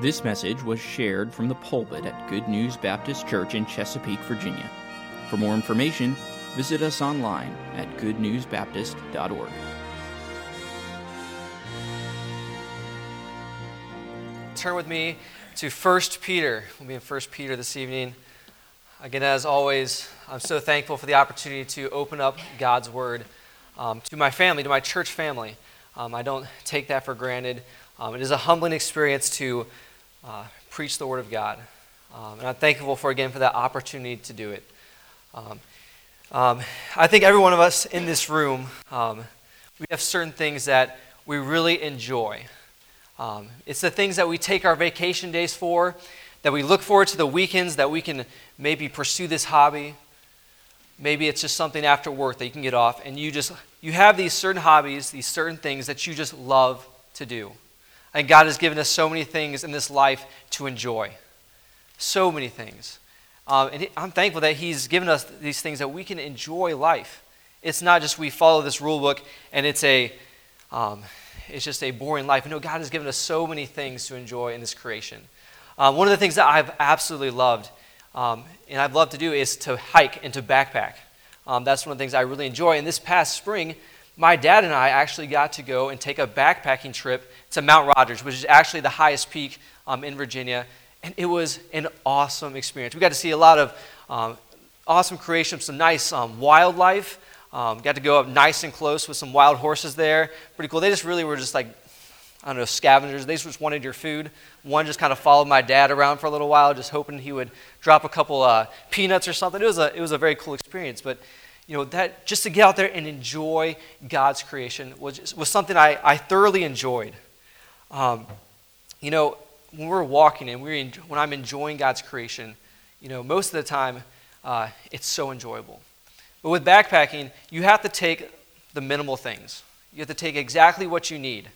This message was shared from the pulpit at Good News Baptist Church in Chesapeake, Virginia. For more information, visit us online at goodnewsbaptist.org. Turn with me to 1 Peter. We'll be in 1 Peter this evening. Again, as always, I'm so thankful for the opportunity to open up God's Word um, to my family, to my church family. Um, I don't take that for granted. Um, it is a humbling experience to uh, preach the Word of God. Um, and I'm thankful for, again, for that opportunity to do it. Um, um, I think every one of us in this room, we have certain things that we really enjoy. it's the things that we take our vacation days for, that we look forward to the weekends that we can maybe pursue this hobby. Maybe it's just something after work that you can get off, and you just you have these certain hobbies, these certain things that you just love to do. And God has given us so many things in this life to enjoy. So many things. Um, and I'm thankful that He's given us these things that we can enjoy life. It's not just we follow this rule book and it's a, um, it's just a boring life. No, God has given us so many things to enjoy in this creation. Um, one of the things that I've absolutely loved, um, and I've loved to do, is to hike and to backpack. Um, that's one of the things I really enjoy. And this past spring, my dad and I actually got to go and take a backpacking trip to Mount Rogers, which is actually the highest peak um, in Virginia. And it was an awesome experience. We got to see a lot of um, awesome creations, some nice um, wildlife. Um, got to go up nice and close with some wild horses there. Pretty cool. They just really were just like, I don't know, scavengers. They just wanted your food. One just kind of followed my dad around for a little while, just hoping he would drop a couple uh, peanuts or something. It was, a, it was a very cool experience. But you know, that just to get out there and enjoy God's creation was, was something I, I thoroughly enjoyed. Um, you know, when we're walking and we're when I'm enjoying God's creation, you know, most of the time uh, it's so enjoyable. But with backpacking, you have to take the minimal things. You have to take exactly what you need.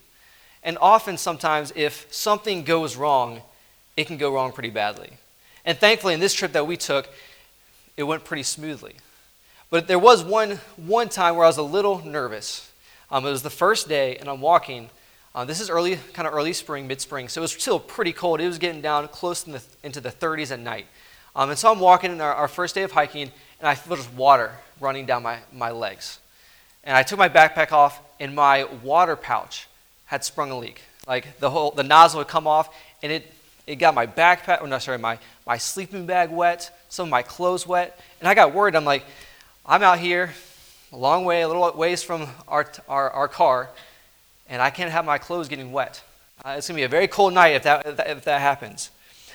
And often, sometimes, if something goes wrong, it can go wrong pretty badly. And thankfully, in this trip that we took, it went pretty smoothly. But there was one, one time where I was a little nervous. Um, it was the first day, and I'm walking. Uh, this is early, kind of early spring, mid spring, so it was still pretty cold. It was getting down close in the, into the 30s at night. Um, and so I'm walking in our, our, first day of hiking, and I feel just water running down my, my legs. And I took my backpack off, and my water pouch had sprung a leak. Like the whole the nozzle had come off, and it, it got my backpack, or no, sorry, my, my sleeping bag wet, some of my clothes wet. And I got worried. I'm like, I'm out here a long way, a little ways from our, our, our car, and I can't have my clothes getting wet. Uh, it's going to be a very cold night if that, if that, if that happens.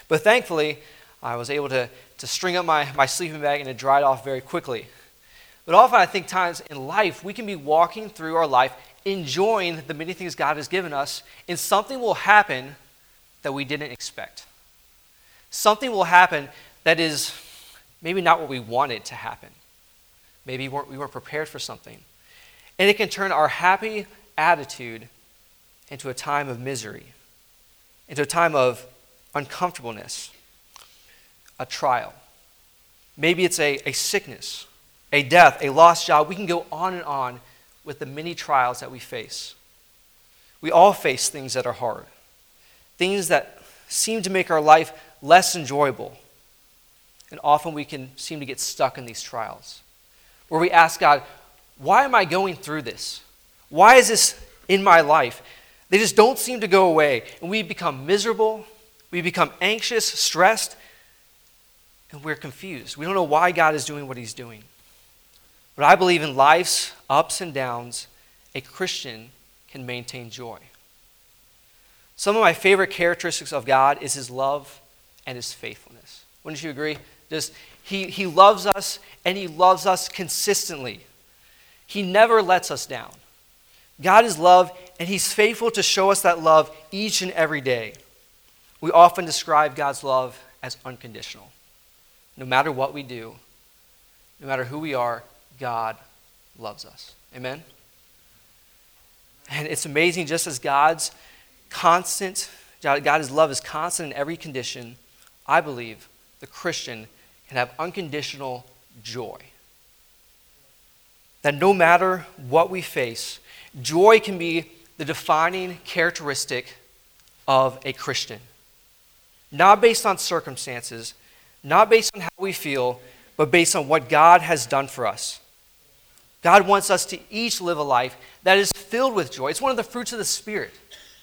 But thankfully, I was able to, to string up my, my sleeping bag and it dried off very quickly. But often, I think times in life, we can be walking through our life, enjoying the many things God has given us, and something will happen that we didn't expect. Something will happen that is maybe not what we wanted to happen. Maybe we weren't, we weren't prepared for something. And it can turn our happy attitude into a time of misery, into a time of uncomfortableness, a trial. Maybe it's a, a sickness, a death, a lost job. We can go on and on with the many trials that we face. We all face things that are hard, things that seem to make our life less enjoyable. And often we can seem to get stuck in these trials where we ask God, why am I going through this? Why is this in my life? They just don't seem to go away. And we become miserable, we become anxious, stressed, and we're confused. We don't know why God is doing what He's doing. But I believe in life's ups and downs, a Christian can maintain joy. Some of my favorite characteristics of God is His love and His faithfulness. Wouldn't you agree? Just he, he loves us and He loves us consistently. He never lets us down. God is love, and He's faithful to show us that love each and every day. We often describe God's love as unconditional. No matter what we do, no matter who we are, God loves us. Amen? And it's amazing, just as God's constant, God's love is constant in every condition, I believe the Christian have unconditional joy. That no matter what we face, joy can be the defining characteristic of a Christian. not based on circumstances, not based on how we feel, but based on what God has done for us. God wants us to each live a life that is filled with joy. It's one of the fruits of the Spirit.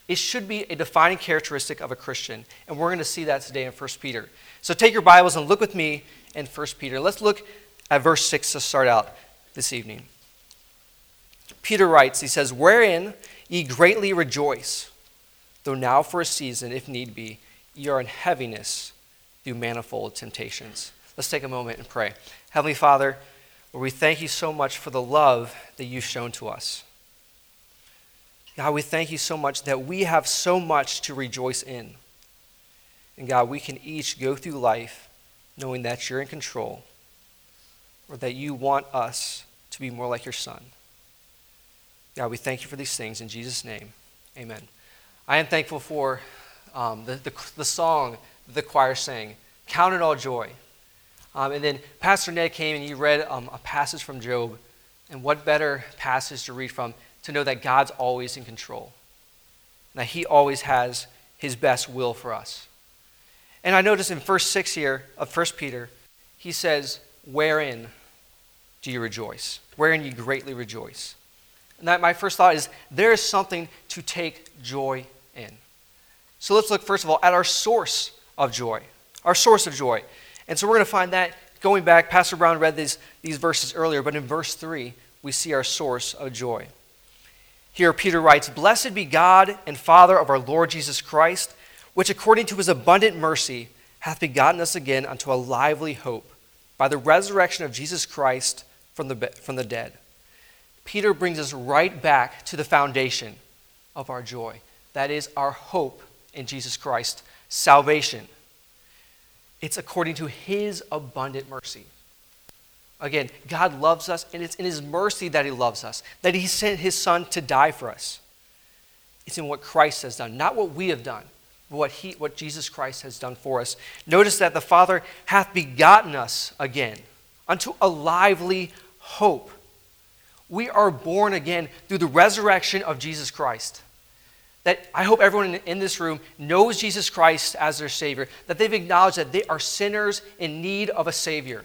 It should be a defining characteristic of a Christian, and we're going to see that today in 1 Peter. So take your Bibles and look with me in 1 Peter. Let's look at verse 6 to start out this evening. Peter writes, he says, Wherein ye greatly rejoice, though now for a season, if need be, ye are in heaviness through manifold temptations. Let's take a moment and pray. Heavenly Father, Lord, we thank you so much for the love that you've shown to us. God, we thank you so much that we have so much to rejoice in. And God, we can each go through life knowing that you're in control or that you want us to be more like your Son. God, we thank you for these things in Jesus' name. Amen. I am thankful for um, the, the, the, song the choir sang, Count It All Joy. Um, and then Pastor Ned came and he read um, a passage from Job. And what better passage to read from to know that God's always in control, that He always has His best will for us. And I notice in verse 6 here of 1 Peter, he says, Wherein do you rejoice? Wherein you greatly rejoice. And that my first thought is there is something to take joy in. So let's look first of all at our source of joy. Our source of joy. And so we're going to find that going back, Pastor Brown read these, these verses earlier, but in verse 3, we see our source of joy. Here, Peter writes Blessed be God and Father of our Lord Jesus Christ, which according to his abundant mercy hath begotten us again unto a lively hope by the resurrection of Jesus Christ from the, from the dead. Peter brings us right back to the foundation of our joy. That is our hope in Jesus Christ, salvation. It's according to his abundant mercy. Again, God loves us, and it's in His mercy that He loves us, that He sent His Son to die for us. It's in what Christ has done, not what we have done, what, he, what Jesus Christ has done for us. Notice that the Father hath begotten us again unto a lively hope. We are born again through the resurrection of Jesus Christ. That I hope everyone in this room knows Jesus Christ as their Savior, that they've acknowledged that they are sinners in need of a Savior.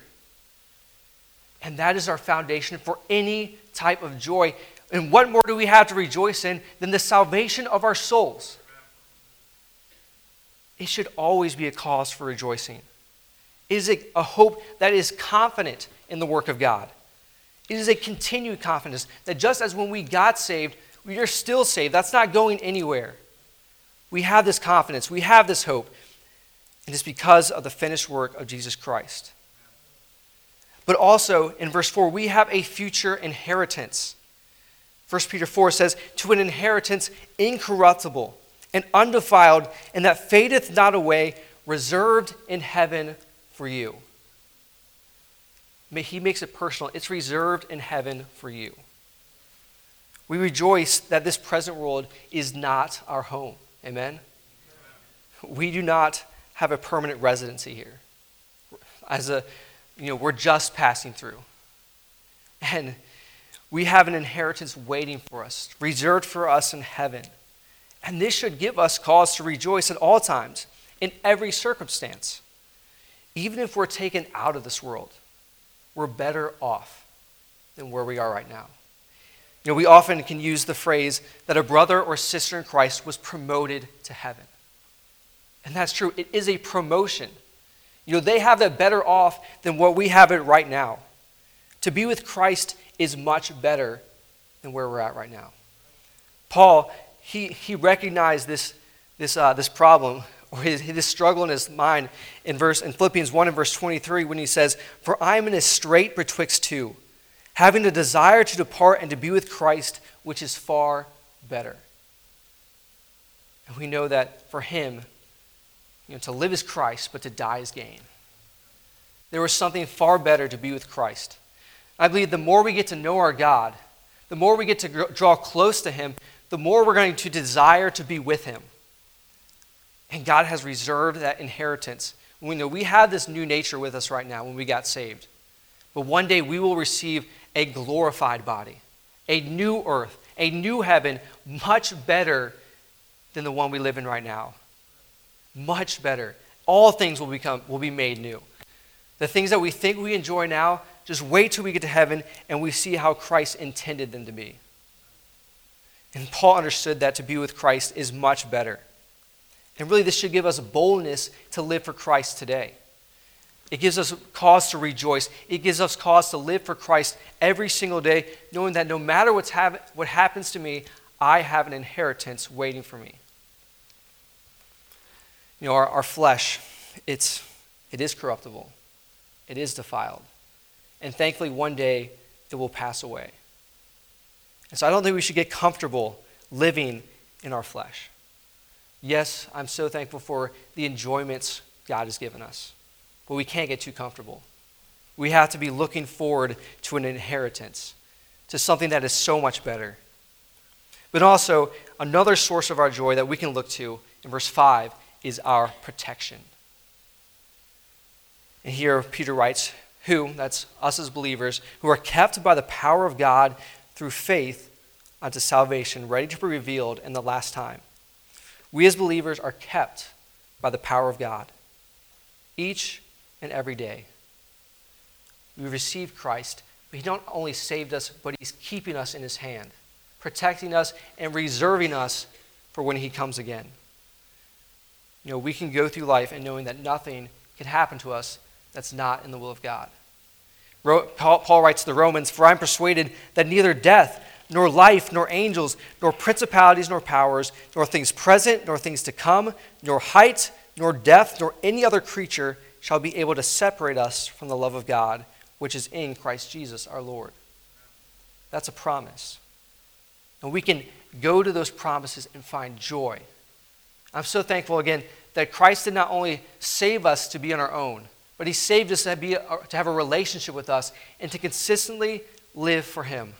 And that is our foundation for any type of joy. And what more do we have to rejoice in than the salvation of our souls? It should always be a cause for rejoicing. It is a, hope that is confident in the work of God. It is a continued confidence that just as when we got saved, we are still saved. That's not going anywhere. We have this confidence, we have this hope, and it's because of the finished work of Jesus Christ. But also in verse 4, we have a future inheritance. 1 Peter 4 says, To an inheritance incorruptible and undefiled, and that fadeth not away, reserved in heaven for you. May He makes it personal. It's reserved in heaven for you. We rejoice that this present world is not our home. Amen? We do not have a permanent residency here. As a you know, we're just passing through. And we have an inheritance waiting for us, reserved for us in heaven. And this should give us cause to rejoice at all times, in every circumstance. Even if we're taken out of this world, we're better off than where we are right now. You know, we often can use the phrase that a brother or sister in Christ was promoted to heaven. And that's true. It is a promotion. You know, they have it better off than what we have it right now. To be with Christ is much better than where we're at right now. Paul, he, he recognized this, this, uh, this problem or his, his struggle in his mind in, verse, in Philippians 1 and verse 23 when he says, For I am in a strait betwixt two, having a desire to depart and to be with Christ, which is far better. And we know that for him, you know, to live is Christ, but to die is gain. There was something far better to be with Christ. I believe the more we get to know our God, the more we get to draw close to Him, the more we're going to desire to be with Him. And God has reserved that inheritance. We know we have this new nature with us right now when we got saved. But one day we will receive a glorified body, a new earth, a new heaven, much better than the one we live in right now much better. all things will become will be made new. The things that we think we enjoy now, just wait till we get to heaven and we see how Christ intended them to be. And Paul understood that to be with Christ is much better. And really, this should give us boldness to live for Christ today. It gives us cause to rejoice. It gives us cause to live for Christ every single day, knowing that no matter what's what happens to me, I have an inheritance waiting for me. You know, our, our flesh, it's, it is corruptible, it is defiled. And thankfully, one day it will pass away. And so I don't think we should get comfortable living in our flesh. Yes, I'm so thankful for the enjoyments God has given us, but we can't get too comfortable. We have to be looking forward to an inheritance, to something that is so much better. But also, another source of our joy that we can look to in verse 5 is our protection. And here Peter writes, Who, that's us as believers, who are kept by the power of God through faith unto salvation, ready to be revealed in the last time. We as believers are kept by the power of God each and every day. We receive Christ, but He not only saved us, but He's keeping us in His hand, protecting us and reserving us for when He comes again. You know, we can go through life and knowing that nothing can happen to us that's not in the will of God. Paul writes to the Romans, For I'm persuaded that neither death, nor life, nor angels, nor principalities, nor powers, nor things present, nor things to come, nor height, nor depth, nor any other creature shall be able to separate us from the love of God, which is in Christ Jesus our Lord. That's a promise. And we can go to those promises and find joy. I'm so thankful again that Christ did not only save us to be on our own, but He saved us to, be, to have a relationship with us and to consistently live for Him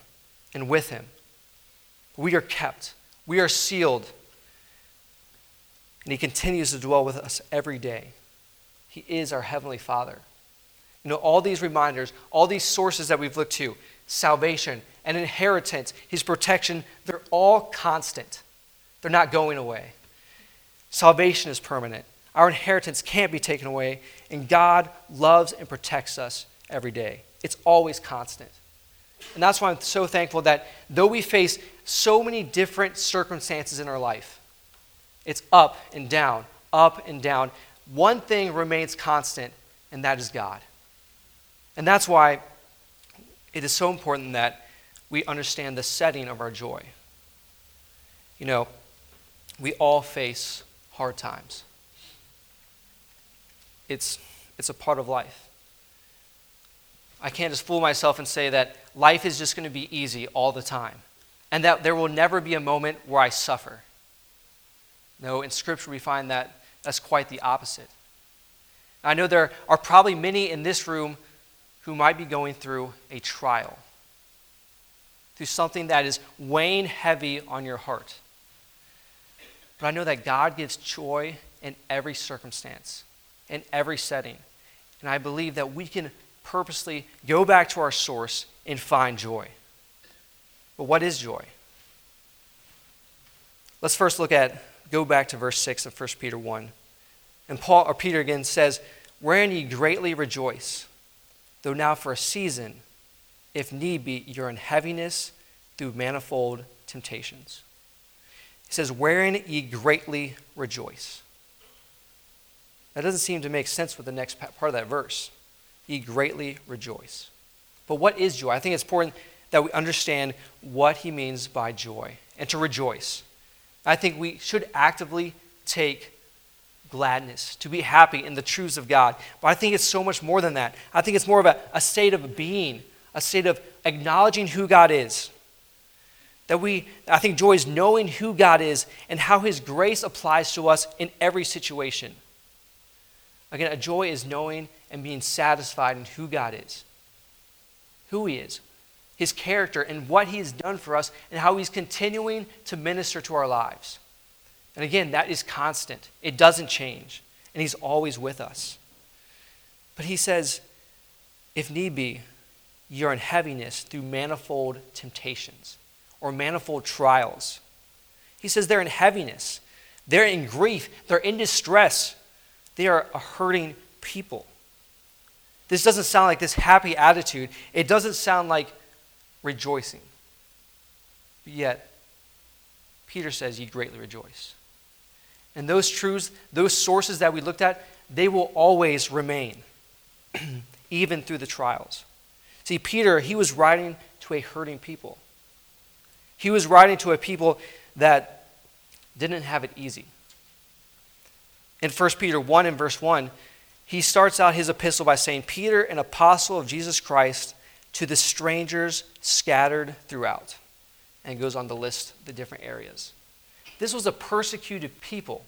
and with Him. We are kept, we are sealed, and He continues to dwell with us every day. He is our Heavenly Father. You know, all these reminders, all these sources that we've looked to salvation and inheritance, His protection they're all constant. They're not going away. Salvation is permanent. Our inheritance can't be taken away, and God loves and protects us every day. It's always constant. And that's why I'm so thankful that though we face so many different circumstances in our life, it's up and down, up and down. One thing remains constant, and that is God. And that's why it is so important that we understand the setting of our joy. You know, we all face hard times. It's, it's a part of life. I can't just fool myself and say that life is just going to be easy all the time and that there will never be a moment where I suffer. No, in Scripture we find that that's quite the opposite. I know there are probably many in this room who might be going through a trial, through something that is weighing heavy on your heart. But I know that God gives joy in every circumstance in every setting. And I believe that we can purposely go back to our source and find joy. But what is joy? Let's first look at, go back to verse 6 of 1 Peter 1. And Paul, or Peter again says, Wherein ye greatly rejoice, though now for a season, if need be, you're in heaviness through manifold temptations. He says, Wherein ye greatly rejoice. That doesn't seem to make sense with the next part of that verse. Ye greatly rejoice. But what is joy? I think it's important that we understand what he means by joy and to rejoice. I think we should actively take gladness, to be happy in the truths of God. But I think it's so much more than that. I think it's more of a, a state of being, a state of acknowledging who God is. That we, I think joy is knowing who God is and how his grace applies to us in every situation. Again, a joy is knowing and being satisfied in who God is, who He is, His character, and what He has done for us, and how He's continuing to minister to our lives. And again, that is constant, it doesn't change, and He's always with us. But He says, if need be, you're in heaviness through manifold temptations or manifold trials. He says they're in heaviness, they're in grief, they're in distress They are a hurting people. This doesn't sound like this happy attitude. It doesn't sound like rejoicing. But yet, Peter says, Ye greatly rejoice. And those truths, those sources that we looked at, they will always remain, even through the trials. See, Peter, he was writing to a hurting people. He was writing to a people that didn't have it easy. In 1 Peter 1 and verse 1, he starts out his epistle by saying, Peter, an apostle of Jesus Christ, to the strangers scattered throughout. And goes on to list the different areas. This was a persecuted people.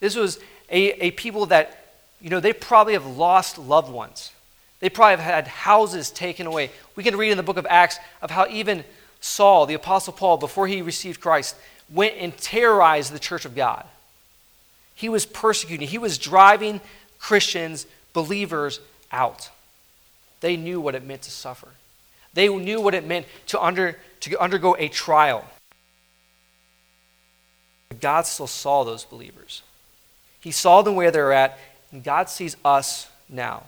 This was a, a people that, you know, they probably have lost loved ones. They probably have had houses taken away. We can read in the book of Acts of how even Saul, the Apostle Paul, before he received Christ, went and terrorized the church of God. He was persecuting, he was driving Christians, believers out. They knew what it meant to suffer. They knew what it meant to, under, to undergo a trial. But God still saw those believers. He saw them where they were at, and God sees us now.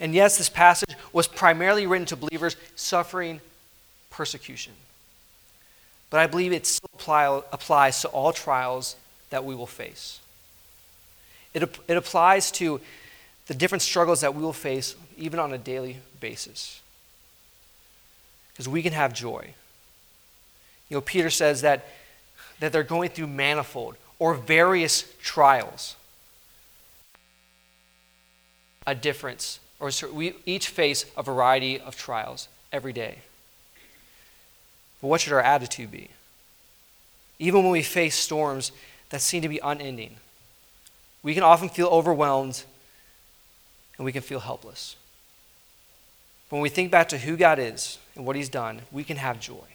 And yes, this passage was primarily written to believers suffering persecution. But I believe it still apply, applies to all trials that we will face. It, it applies to the different struggles that we will face even on a daily basis. Because we can have joy. You know, Peter says that, that they're going through manifold or various trials. A difference, or we each face a variety of trials every day. But what should our attitude be? Even when we face storms that seem to be unending, we can often feel overwhelmed and we can feel helpless. But when we think back to who God is and what He's done, we can have joy.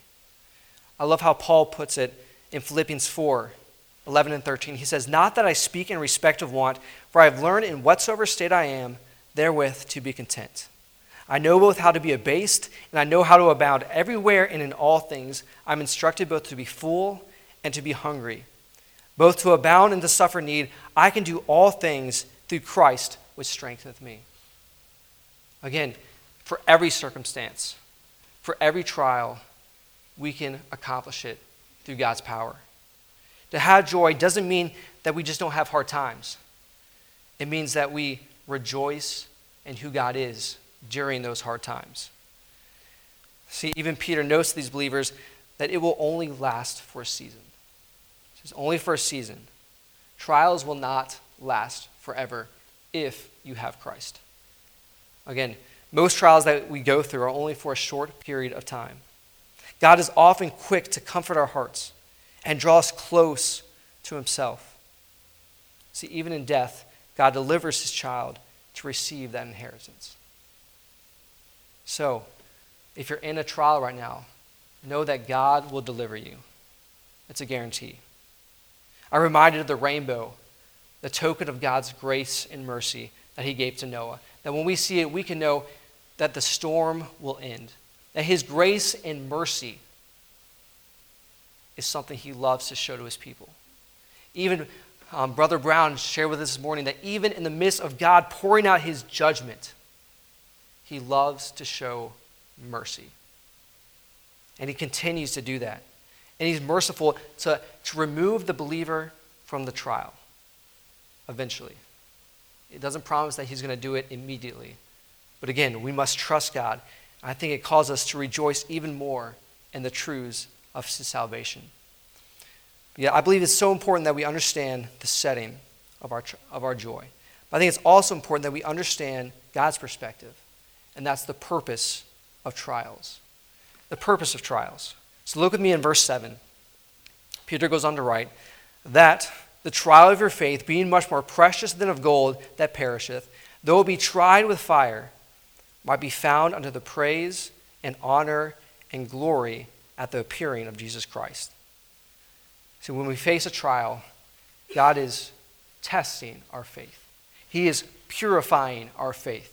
I love how Paul puts it in Philippians 4 11 and 13. He says, Not that I speak in respect of want, for I have learned in whatsoever state I am, therewith to be content. I know both how to be abased, and I know how to abound everywhere and in all things. I'm instructed both to be full and to be hungry, both to abound and to suffer need. I can do all things through Christ, which strengtheneth me. Again, for every circumstance, for every trial, we can accomplish it through God's power. To have joy doesn't mean that we just don't have hard times, it means that we rejoice in who God is during those hard times. See, even Peter notes to these believers that it will only last for a season. It's only for a season. Trials will not last forever if you have Christ. Again, most trials that we go through are only for a short period of time. God is often quick to comfort our hearts and draw us close to Himself. See, even in death, God delivers His child to receive that inheritance. So, if you're in a trial right now, know that God will deliver you. It's a guarantee. I'm reminded of the rainbow, the token of God's grace and mercy that He gave to Noah. That when we see it, we can know that the storm will end, that His grace and mercy is something He loves to show to His people. Even um, Brother Brown shared with us this morning that even in the midst of God pouring out His judgment, he loves to show mercy. And he continues to do that. And he's merciful to, to remove the believer from the trial eventually. It doesn't promise that he's going to do it immediately. But again, we must trust God. I think it calls us to rejoice even more in the truths of salvation. Yeah, I believe it's so important that we understand the setting of our, of our joy. But I think it's also important that we understand God's perspective. And that's the purpose of trials. The purpose of trials. So look with me in verse 7. Peter goes on to write, That the trial of your faith, being much more precious than of gold that perisheth, though it be tried with fire, might be found unto the praise and honor and glory at the appearing of Jesus Christ. So when we face a trial, God is testing our faith, He is purifying our faith.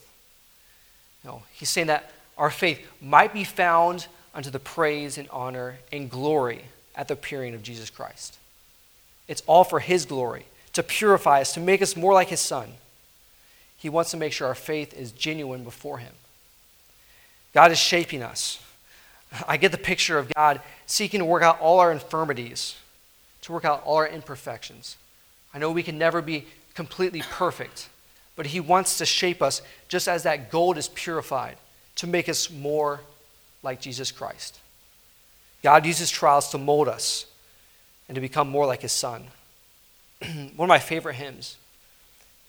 No, he's saying that our faith might be found unto the praise and honor and glory at the appearing of Jesus Christ. It's all for his glory, to purify us, to make us more like his son. He wants to make sure our faith is genuine before him. God is shaping us. I get the picture of God seeking to work out all our infirmities, to work out all our imperfections. I know we can never be completely perfect, but He wants to shape us just as that gold is purified to make us more like Jesus Christ. God uses trials to mold us and to become more like His Son. One of my favorite hymns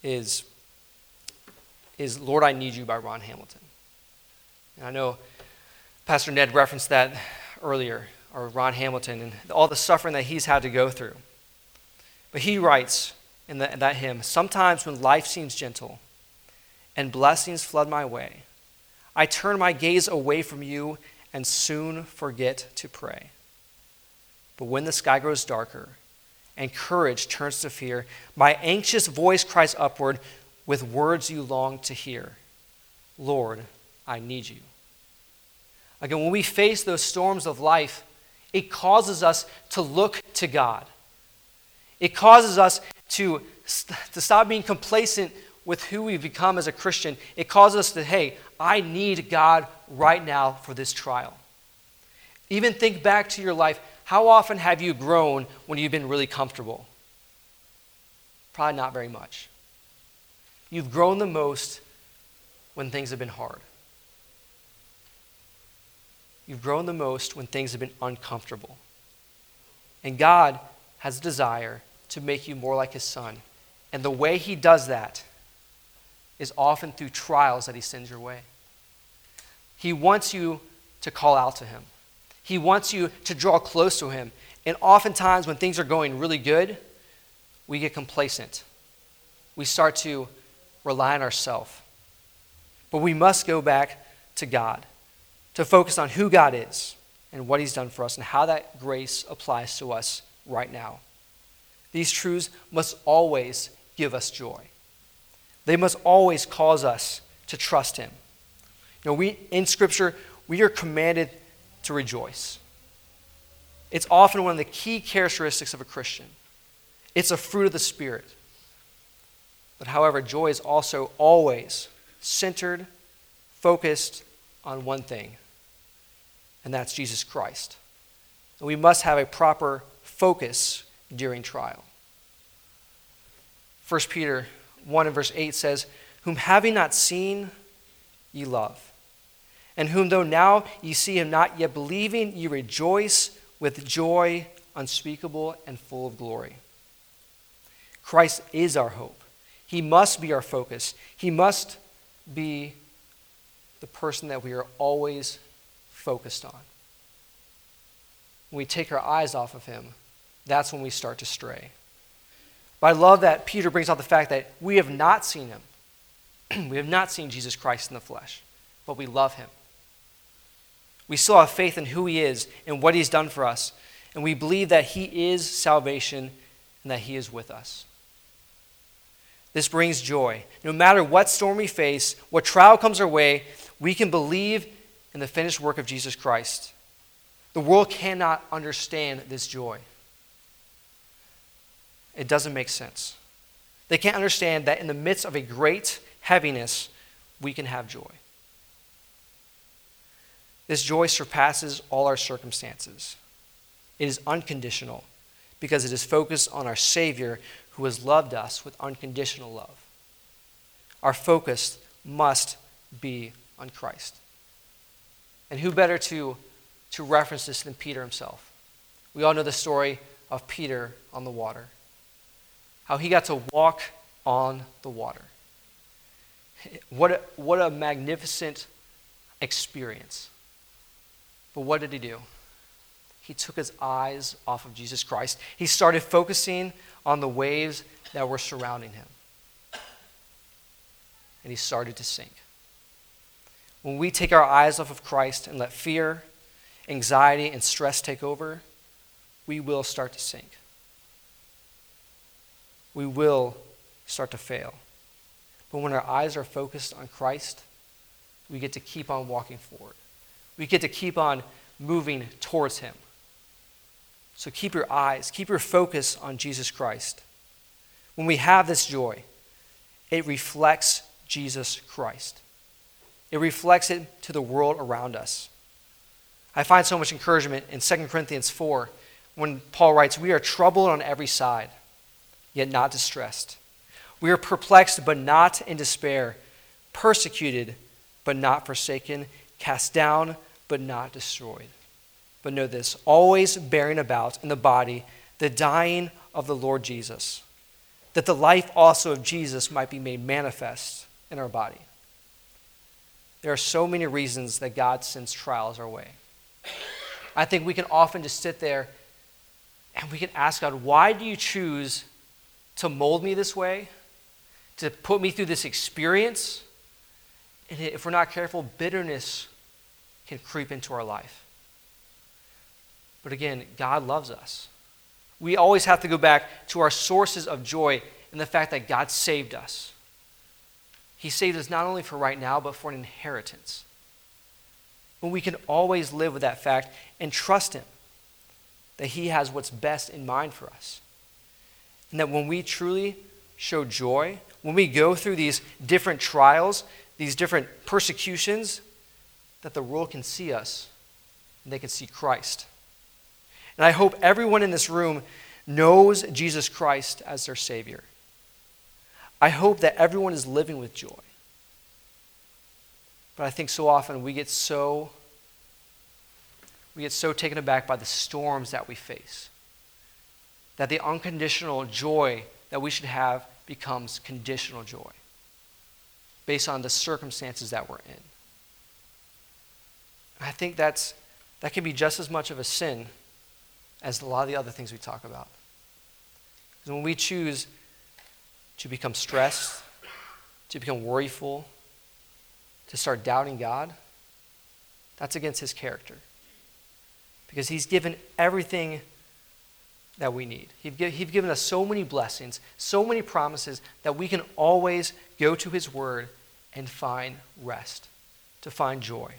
is, is Lord, I Need You by Ron Hamilton. And I know Pastor Ned referenced that earlier, or Ron Hamilton, and all the suffering that he's had to go through. But he writes in, the, in that hymn Sometimes when life seems gentle and blessings flood my way, I turn my gaze away from you and soon forget to pray. But when the sky grows darker and courage turns to fear, my anxious voice cries upward with words you long to hear Lord, I need you. Again, when we face those storms of life, it causes us to look to God. It causes us to, to stop being complacent with who we've become as a Christian. It causes us to, hey, I need God right now for this trial. Even think back to your life. How often have you grown when you've been really comfortable? Probably not very much. You've grown the most when things have been hard. You've grown the most when things have been uncomfortable. And God has a desire to make you more like His Son. And the way He does that is often through trials that He sends your way. He wants you to call out to Him, He wants you to draw close to Him. And oftentimes, when things are going really good, we get complacent. We start to rely on ourselves. But we must go back to God to focus on who God is and what He's done for us and how that grace applies to us right now. These truths must always give us joy. They must always cause us to trust Him. Know, we, in Scripture, we are commanded to rejoice. It's often one of the key characteristics of a Christian. It's a fruit of the Spirit. But however, joy is also always centered, focused on one thing and that's Jesus Christ. And we must have a proper focus during trial. 1 Peter 1 and verse 8 says, Whom having not seen, ye love, and whom though now ye see him not yet believing, ye rejoice with joy unspeakable and full of glory. Christ is our hope. He must be our focus. He must be the person that we are always focused on. When we take our eyes off of him, that's when we start to stray. But I love that Peter brings out the fact that we have not seen him. we have not seen Jesus Christ in the flesh, but we love him. We still have faith in who he is and what he's done for us, and we believe that he is salvation and that he is with us. This brings joy. No matter what storm we face, what trial comes our way, we can believe in the finished work of Jesus Christ. The world cannot understand this joy. It doesn't make sense. They can't understand that in the midst of a great heaviness, we can have joy. This joy surpasses all our circumstances. It is unconditional because it is focused on our Savior who has loved us with unconditional love. Our focus must be on Christ. And who better to, to reference this than Peter himself? We all know the story of Peter on the water, how he got to walk on the water. What a, what a magnificent experience. But what did he do? He took his eyes off of Jesus Christ. He started focusing on the waves that were surrounding him. And he started to sink. When we take our eyes off of Christ and let fear, anxiety, and stress take over, we will start to sink. We will start to fail. But when our eyes are focused on Christ, we get to keep on walking forward. We get to keep on moving towards Him. So keep your eyes, keep your focus on Jesus Christ. when we have this joy, it reflects Jesus Christ. It reflects it to the world around us. I find so much encouragement in 2 Corinthians 4 when Paul writes, We are troubled on every side, yet not distressed. We are perplexed, but not in despair, persecuted, but not forsaken, cast down, but not destroyed. But know this always bearing about in the body the dying of the Lord Jesus, that the life also of Jesus might be made manifest in our body. There are so many reasons that God sends trials our way. I think we can often just sit there and we can ask God, why do you choose to mold me this way? To put me through this experience? And if we're not careful, bitterness can creep into our life. But again, God loves us. We always have to go back to our sources of joy and the fact that God saved us. He saved us not only for right now, but for an inheritance. When we can always live with that fact and trust Him that He has what's best in mind for us. And that when we truly show joy, when we go through these different trials, these different persecutions, that the world can see us and they can see Christ. And I hope everyone in this room knows Jesus Christ as their Savior. I hope that everyone is living with joy. But I think so often we get so we get so taken aback by the storms that we face that the unconditional joy that we should have becomes conditional joy based on the circumstances that we're in. I think that's that can be just as much of a sin as a lot of the other things we talk about. Because when we choose to become stressed, to become worryful, to start doubting God, that's against his character. Because he's given everything that we need. He's given us so many blessings, so many promises that we can always go to his word and find rest, to find joy.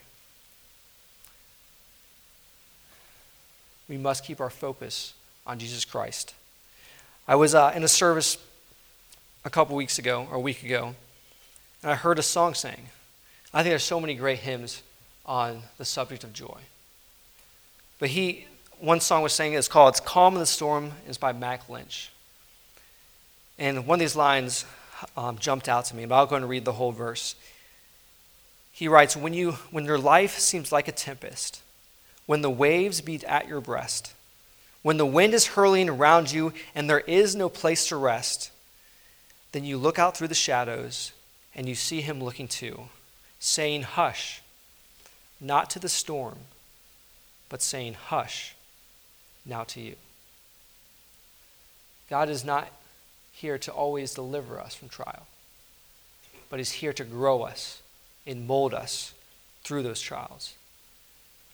We must keep our focus on Jesus Christ. I was uh, in a service a couple weeks ago, or a week ago, and I heard a song sang. I think there's so many great hymns on the subject of joy. But he, one song was saying it's called It's Calm in the Storm, It's by Mac Lynch. And one of these lines um, jumped out to me, but I'll go and read the whole verse. He writes, when, you, when your life seems like a tempest, when the waves beat at your breast, when the wind is hurling around you and there is no place to rest, then you look out through the shadows and you see him looking too, saying, Hush, not to the storm, but saying, Hush, now to you. God is not here to always deliver us from trial, but is here to grow us and mold us through those trials.